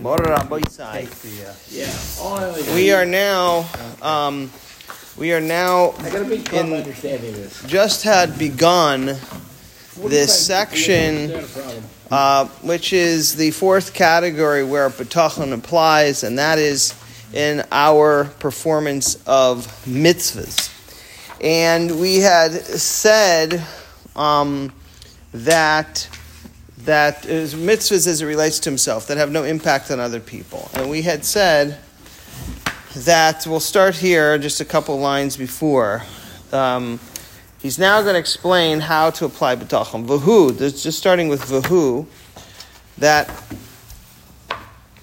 Motor on both sides. Yeah. Oh, We are now, um, we are now I got a big in, understanding this. just had begun this section, uh, which is the fourth category where betachon applies, and that is in our performance of mitzvahs. And we had said um, that that is mitzvahs as it relates to himself that have no impact on other people, and we had said that we'll start here just a couple lines before. Um, he's now going to explain how to apply betachon. Vahu, just starting with vahu, that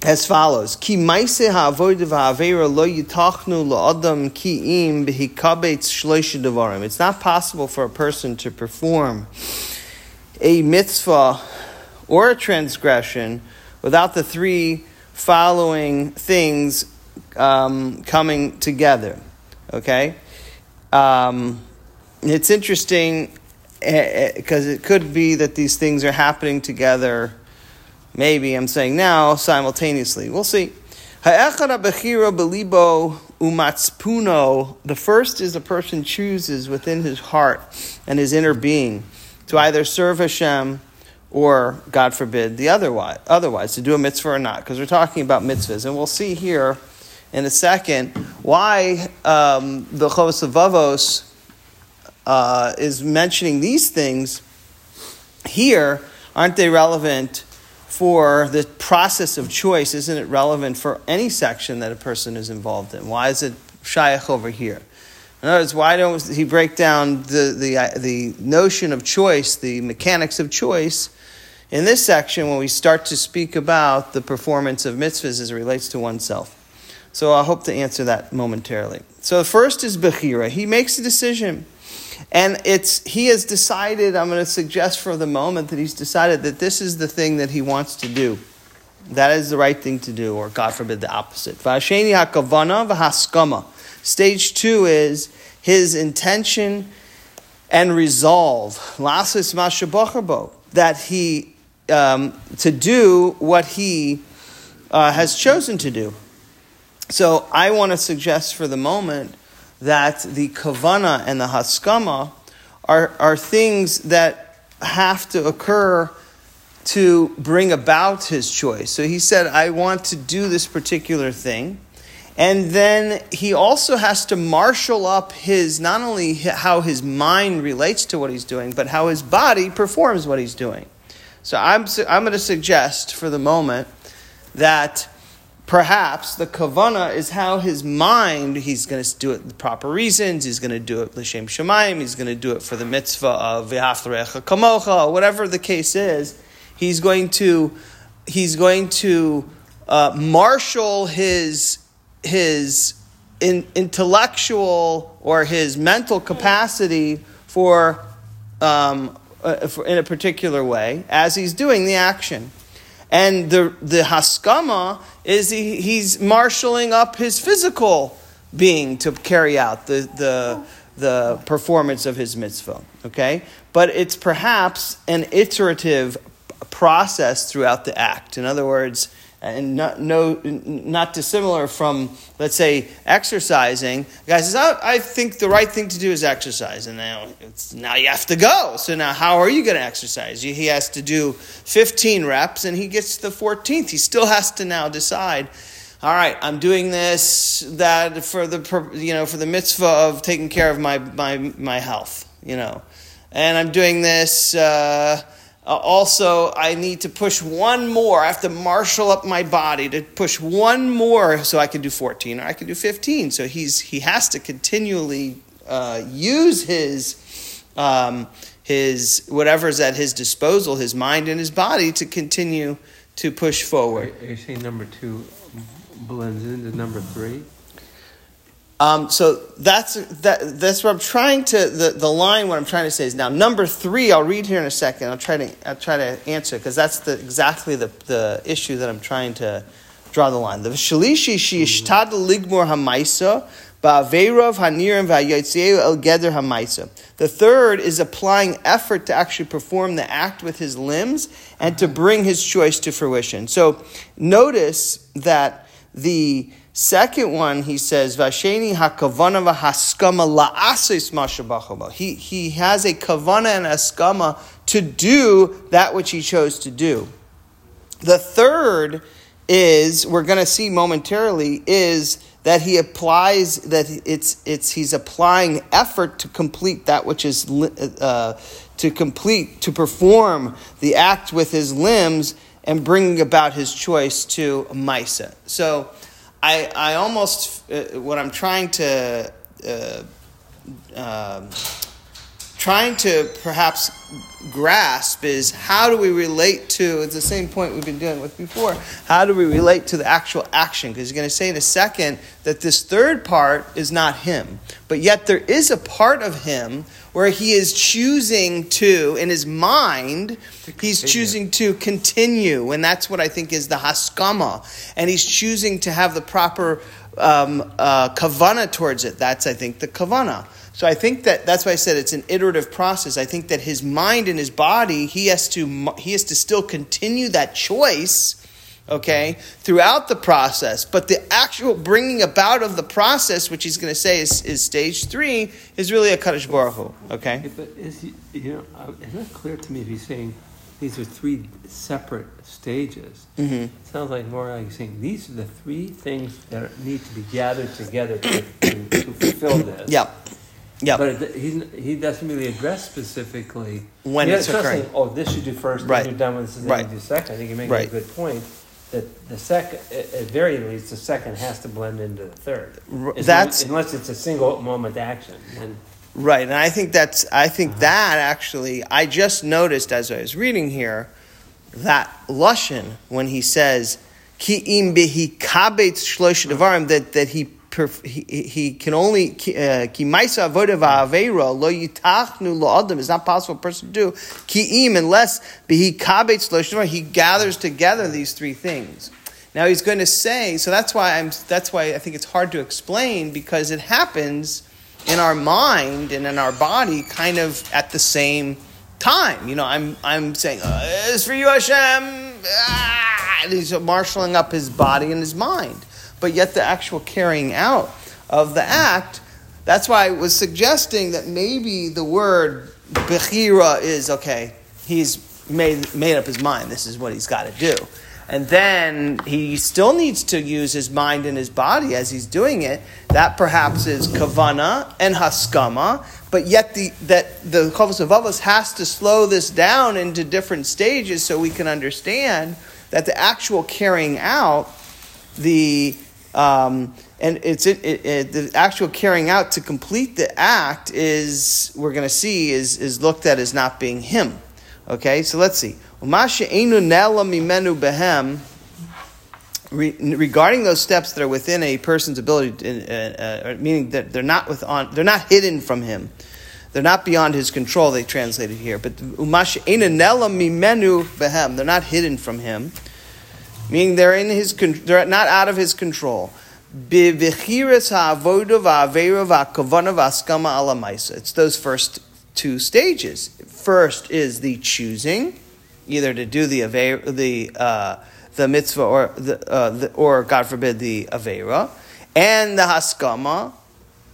as follows: Ki maise v'havera lo yitachnu la'adam ki im b'hikabetz devarim. It's not possible for a person to perform a mitzvah or a transgression without the three following things um, coming together. Okay? Um, it's interesting because it could be that these things are happening together. Maybe I'm saying now simultaneously. We'll see. The first is a person chooses within his heart and his inner being to either serve Hashem or, God forbid, the otherwise, otherwise to do a mitzvah or not. Because we're talking about mitzvahs, and we'll see here in a second why um, the Chovos HaLevavos uh, is mentioning these things here. Aren't they relevant for the process of choice? Isn't it relevant for any section that a person is involved in? Why is it shaykh over here? In other words, why don't he break down the, the, the notion of choice, the mechanics of choice, in this section when we start to speak about the performance of mitzvahs as it relates to oneself? So I hope to answer that momentarily. So the first is Bechira. He makes a decision. And it's he has decided, I'm going to suggest for the moment that he's decided that this is the thing that he wants to do. That is the right thing to do, or God forbid the opposite. Hakavana. Stage two is his intention and resolve. Lasis. That he, um, to do what he uh, has chosen to do. So I want to suggest for the moment that the kavana and the haskama are, are things that have to occur to bring about his choice. So he said, I want to do this particular thing. And then he also has to marshal up his, not only how his mind relates to what he's doing, but how his body performs what he's doing. So I'm, I'm going to suggest for the moment that perhaps the kavana is how his mind, he's going to do it the proper reasons, he's going to do it l'shem shemayim, he's going to do it for the mitzvah of v'haftarecha kamocha, whatever the case is, he's going to, he's going to uh, marshal his, his in, intellectual or his mental capacity for, um, uh, for, in a particular way as he's doing the action. And the, the haskama is he, he's marshaling up his physical being to carry out the, the, the performance of his mitzvah. Okay? But it's perhaps an iterative process throughout the act. In other words, and not, no, not dissimilar from, let's say, exercising. The guy says, oh, I think the right thing to do is exercise. And now, it's, now you have to go. So now how are you going to exercise? He has to do 15 reps and he gets to the 14th. He still has to now decide, all right, I'm doing this, that for the, you know, for the mitzvah of taking care of my, my, my health, you know. And I'm doing this, uh, uh, also, I need to push one more. I have to marshal up my body to push one more so I can do 14 or I can do 15. So he's, he has to continually uh, use his, um, his, whatever's at his disposal, his mind and his body, to continue to push forward. Are you saying number two blends into number three? Um, so that's that, that's what I'm trying to the, the line. What I'm trying to say is now number three. I'll read here in a second. I'll try to I'll try to answer because that's the exactly the, the issue that I'm trying to draw the line. The shalishi sheishtad ligmor hamaisa Ba'aveirav hanirim el geder hamaisa. The third is applying effort to actually perform the act with his limbs and to bring his choice to fruition. So notice that the second one, he says, Vasheni. He, he has a kavana and askama to do that which he chose to do. The third is, we're going to see momentarily, is that he applies that it's it's he's applying effort to complete that which is uh, to complete to perform the act with his limbs and bringing about his choice to Misa. So, I I almost uh, what I'm trying to. Uh, um, trying to perhaps grasp is how do we relate to it's the same point we've been dealing with before how do we relate to the actual action because you're going to say in a second that this third part is not him but yet there is a part of him where he is choosing to in his mind he's choosing to continue and that's what i think is the haskama. And he's choosing to have the proper um, uh, kavana towards it. That's i think the kavana. So I think that that's why I said it's an iterative process. I think that his mind and his body, he has to he has to still continue that choice, okay, throughout the process. But the actual bringing about of the process, which he's going to say is, is stage three, is really a Kadosh Baruch Hu, okay. But is he, you know, uh, it's not clear to me if he's saying these are three separate stages. Mm-hmm. It sounds like more like he's saying these are the three things that need to be gathered together to, to, to fulfill this. Yeah. Yeah. But it, he, he doesn't really address specifically when it's occurring. Saying, oh, this you do first, right. then you're done with this, and right. then you do second. I think you make right. a good point that the second, at very least, the second has to blend into the third. That's unless it's a single moment action. And, right, and I think that's I think uh-huh. that actually I just noticed as I was reading here that lushan when he says ki im kabetz shlosh devarim that that he he, he can only uh, ki maisa avoda va'avera lo yitachnu lo adam. It's not possible a person to do ki im unless he kabetz lo He gathers together these three things. Now he's going to say. So that's why I'm. That's why I think it's hard to explain because it happens in our mind and in our body, kind of at the same time. You know, I'm I'm saying uh, it's for you, Hashem. Ah, he's marshaling up his body and his mind but yet the actual carrying out of the act, that's why I was suggesting that maybe the word bechira is okay, he's made, made up his mind, this is what he's got to do. And then he still needs to use his mind and his body as he's doing it. That perhaps is kavana and haskama, but yet the, that the Chovos HaLevavos has to slow this down into different stages so we can understand that the actual carrying out the um, and it's it, it, it, the actual carrying out to complete the act is we're going to see is is looked at as not being him. Okay, so let's see. Regarding those steps that are within a person's ability, to, uh, uh, meaning that they're not with on, they're not hidden from him, they're not beyond his control. They translated here, but umash mimenu behem, they're not hidden from him meaning they're in his they're not out of his control. It's those first two stages. First is the choosing, either to do the the uh, the mitzvah or the, uh, the, or God forbid the avera, and the haskama.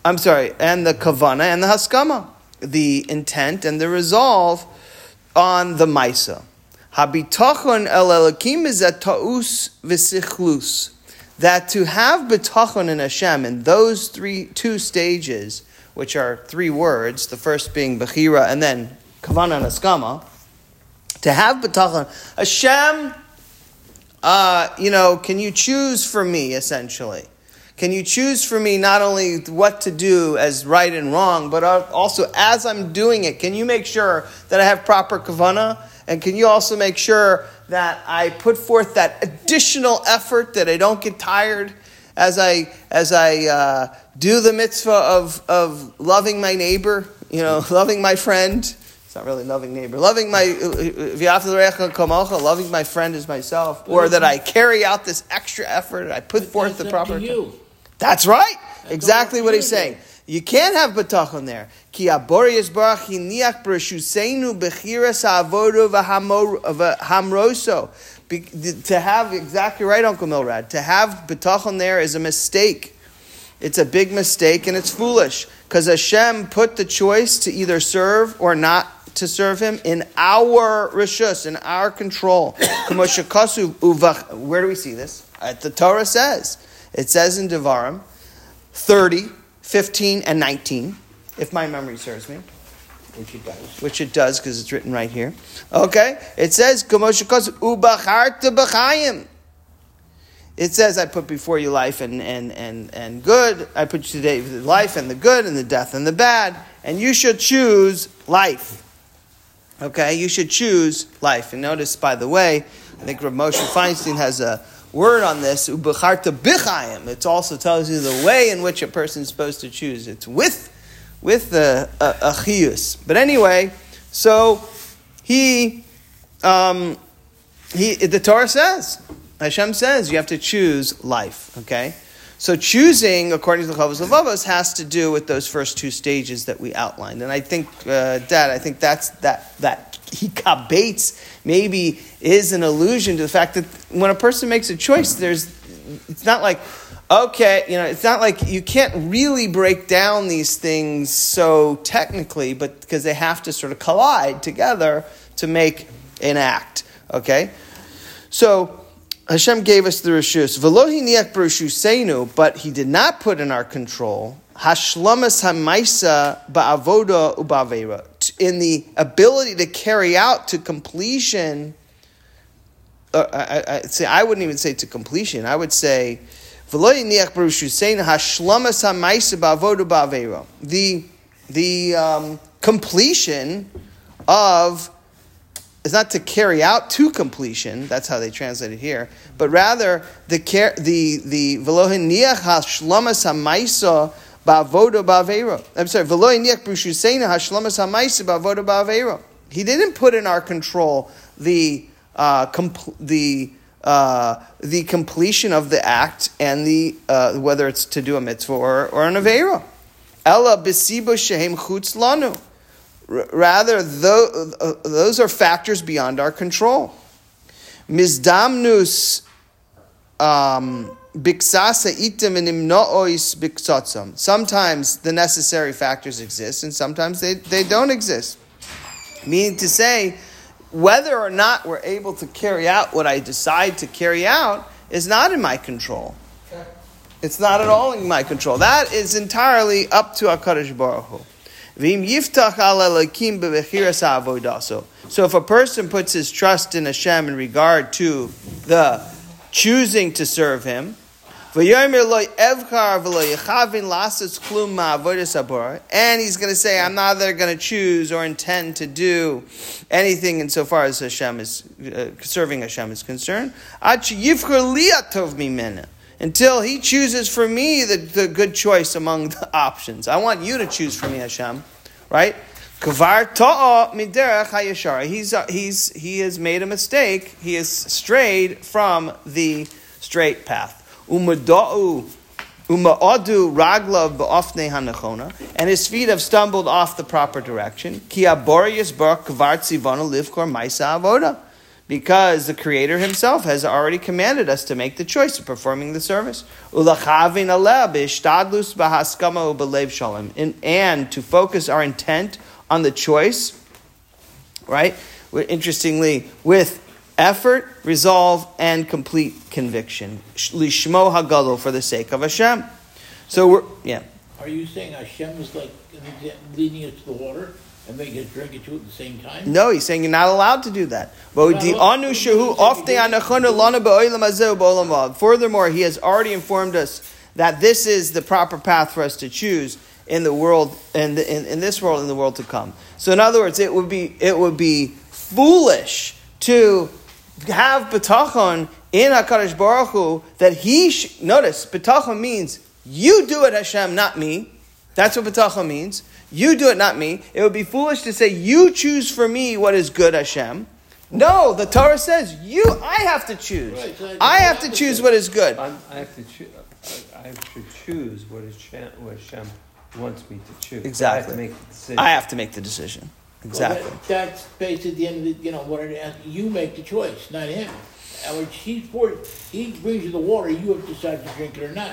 I'm sorry, and the kavana and the haskama, the intent and the resolve on the maisa. Habitachon el Elokim is a ta'us v'sichlus. That to have bitachon in Hashem in those three two stages, which are three words, the first being bechira and then kavana and askama, to have bitachon, Hashem, uh, you know, can you choose for me essentially? Can you choose for me not only what to do as right and wrong, but also as I'm doing it, can you make sure that I have proper kavana? And can you also make sure that I put forth that additional effort that I don't get tired as I as I uh, do the mitzvah of of loving my neighbor, you know, loving my friend. It's not really loving neighbor, loving my loving my friend as myself, or that I carry out this extra effort. I put forth the proper. you. That's right. Exactly what he's saying. You can't have bitachon there. Ki aborius barach hiniach v'hamroso. To have, exactly right, Uncle Milrad, to have bitachon there is a mistake. It's a big mistake and it's foolish because Hashem put the choice to either serve or not to serve Him in our rishus, in our control. Where do we see this? Uh, The Torah says. It says in Devarim 30, 15, and 19, if my memory serves me Which it does. which it does because it's written right here. Okay, it says "Kamoshikos ubacharta. It says, "I put before you life and, and, and, and good. I put you today the life and the good and the death and the bad, and you should choose life." Okay, you should choose life. And notice, by the way, I think Rav Moshe Feinstein has a word on this. Ubacharta b'chayim. It also tells you the way in which a person is supposed to choose. It's with with the a, a. But anyway, so he, um, he, the Torah says, Hashem says, you have to choose life. Okay, so choosing according to the Chavos Levavos has to do with those first two stages that we outlined. And I think, uh, Dad, I think that's that that he baits maybe is an allusion to the fact that when a person makes a choice, there's it's not like okay, you know, it's not like you can't really break down these things so technically, but because they have to sort of collide together to make an act. Okay? So Hashem gave us the rishus. Velohi niach b'rishusenu, but he did not put in our control hashlamas hamaisa ba'avoda ubavera in the ability to carry out to completion. Uh, I, I, say I wouldn't even say to completion. I would say the the um, completion of is not to carry out to completion. That's how they translate it here, but rather the the the velohiniach hashlamas hamaisa ba'avoda ba'avera. I'm sorry, velohiniach brushuseina hashlamas hamaisa ba'avoda ba'avera. He didn't put in our control the uh, compl- the uh, the completion of the act and the uh, whether it's to do a mitzvah or, or an avera. Ella besibo shehem chutz lanu. Rather, tho- uh, those are factors beyond our control. Mizdamnus um, Sometimes the necessary factors exist, and sometimes they, they don't exist. Meaning to say, whether or not we're able to carry out what I decide to carry out is not in my control. It's not at all in my control. That is entirely up to HaKadosh Baruch Hu. So if a person puts his trust in Hashem in regard to the choosing to serve Him, and he's going to say, I'm neither going to choose or intend to do anything insofar as Hashem is uh, serving Hashem is concerned. Until he chooses for me the, the good choice among the options. I want you to choose for me, Hashem, right? He's uh, he's he has made a mistake. He has strayed from the straight path. Umada'u uma'adu raglav ba'ofnei hanachona, and his feet have stumbled off the proper direction. Ki aborius bar kavar tzivana livkor maisa avoda because the Creator Himself has already commanded us to make the choice of performing the service. And- And to focus our intent on the choice, right? Interestingly, with effort, resolve, and complete conviction. Lishmo hagalo for the sake of Hashem. So we're, yeah. Are you saying Hashem is like leading us to the water and making us drink it too at the same time? No, he's saying you're not allowed to do that. Not But the allowed- anu shehu ofte anachonu lana ba'olam hazeh ba'olam haba. Furthermore, he has already informed us that this is the proper path for us to choose in the world, in, the, in, in this world, in the world to come. So, in other words, it would be it would be foolish to have betachon in Hakadosh Baruch Hu that he sh- notice betachon means you do it, Hashem, not me. That's what betachon means. You do it, not me. It would be foolish to say you choose for me what is good, Hashem, No, the Torah says you. I have to choose. Right, so I have to choose what is good. I'm, I have to choo- I I have to choose what Hashem, what Hashem wants me to choose. I have Exactly. to make the decision. I have to make the decision. Well, Exactly. that- That's basically the end of the, you know, what it, you make the choice, not him. And he's poured, he brings you the water, you have to decide to drink it or not.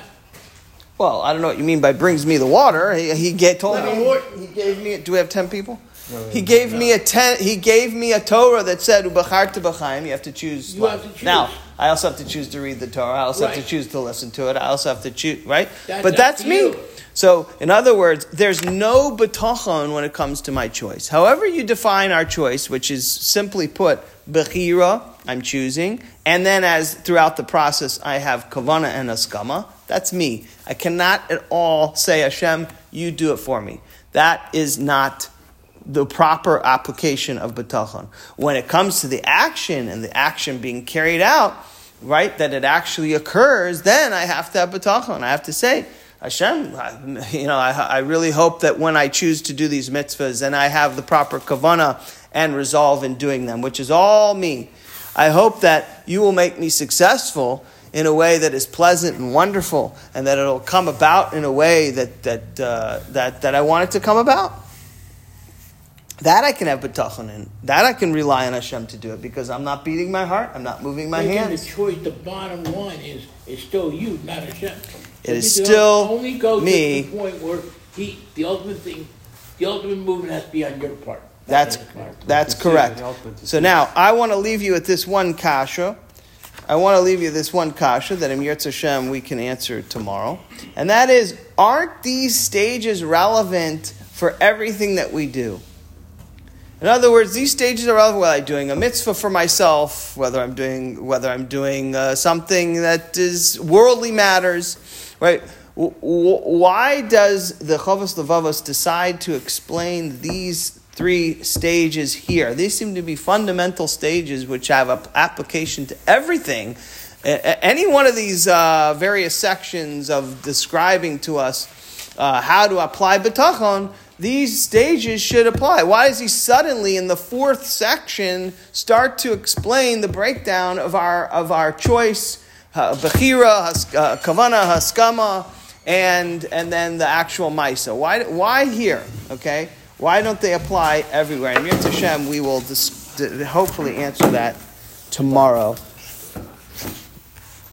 Well, I don't know what you mean by brings me the water. He, he gave, told No, me. what- He gave me. Do we have ten people? No, He gave me a ten. He gave me a Torah that said "Ubacharta b'chaim." You have to choose. You life. have to choose. Now, I also have to choose to read the Torah. I also have to choose to listen to it. I also have to choose. Right? That's but up that's me. you. So, in other words, there's no betachon when it comes to my choice. However, you define our choice, which is simply put, bechira, I'm choosing, and then as throughout the process, I have kavana and askama. That's me. I cannot at all say, Hashem, you do it for me. That is not the proper application of betachon. When it comes to the action and the action being carried out, right, that it actually occurs, then I have to have betachon. I have to say, Hashem, I- you know, I, I really hope that when I choose to do these mitzvahs and I have the proper kavana and resolve in doing them, which is all me, I hope that you will make me successful in a way that is pleasant and wonderful, and that it'll come about in a way that that uh, that that I want it to come about. That I can have betachon in. That I can rely on Hashem to do it because I'm not beating my heart. I'm not moving my Again, hands. The choice, the bottom line is, is still you, not Hashem. It is still Only go me. to the point where he, the ultimate thing, the ultimate movement has to be on your part. not That's that's correct. So now I want to leave you with this one kasha. I want to leave you this one kasha that in Yirtz Hashem we can answer tomorrow, and that is: Aren't these stages relevant for everything that we do? In other words, these stages are relevant. Whether I'm doing a mitzvah for myself, whether I'm doing whether I'm doing uh, something that is worldly matters, right? Why does the Chavos Levavos decide to explain these three stages here? These seem to be fundamental stages which have a application to everything. Any one of these uh, various sections of describing to us uh, how to apply betachon, these stages should apply. Why does he suddenly, in the fourth section, start to explain the breakdown of our of our choice, bechira, kavana, haskama, and and then the actual maisa? Why why here? Okay, why don't they apply everywhere? And Mir Hashem, we will dis- hopefully answer that tomorrow.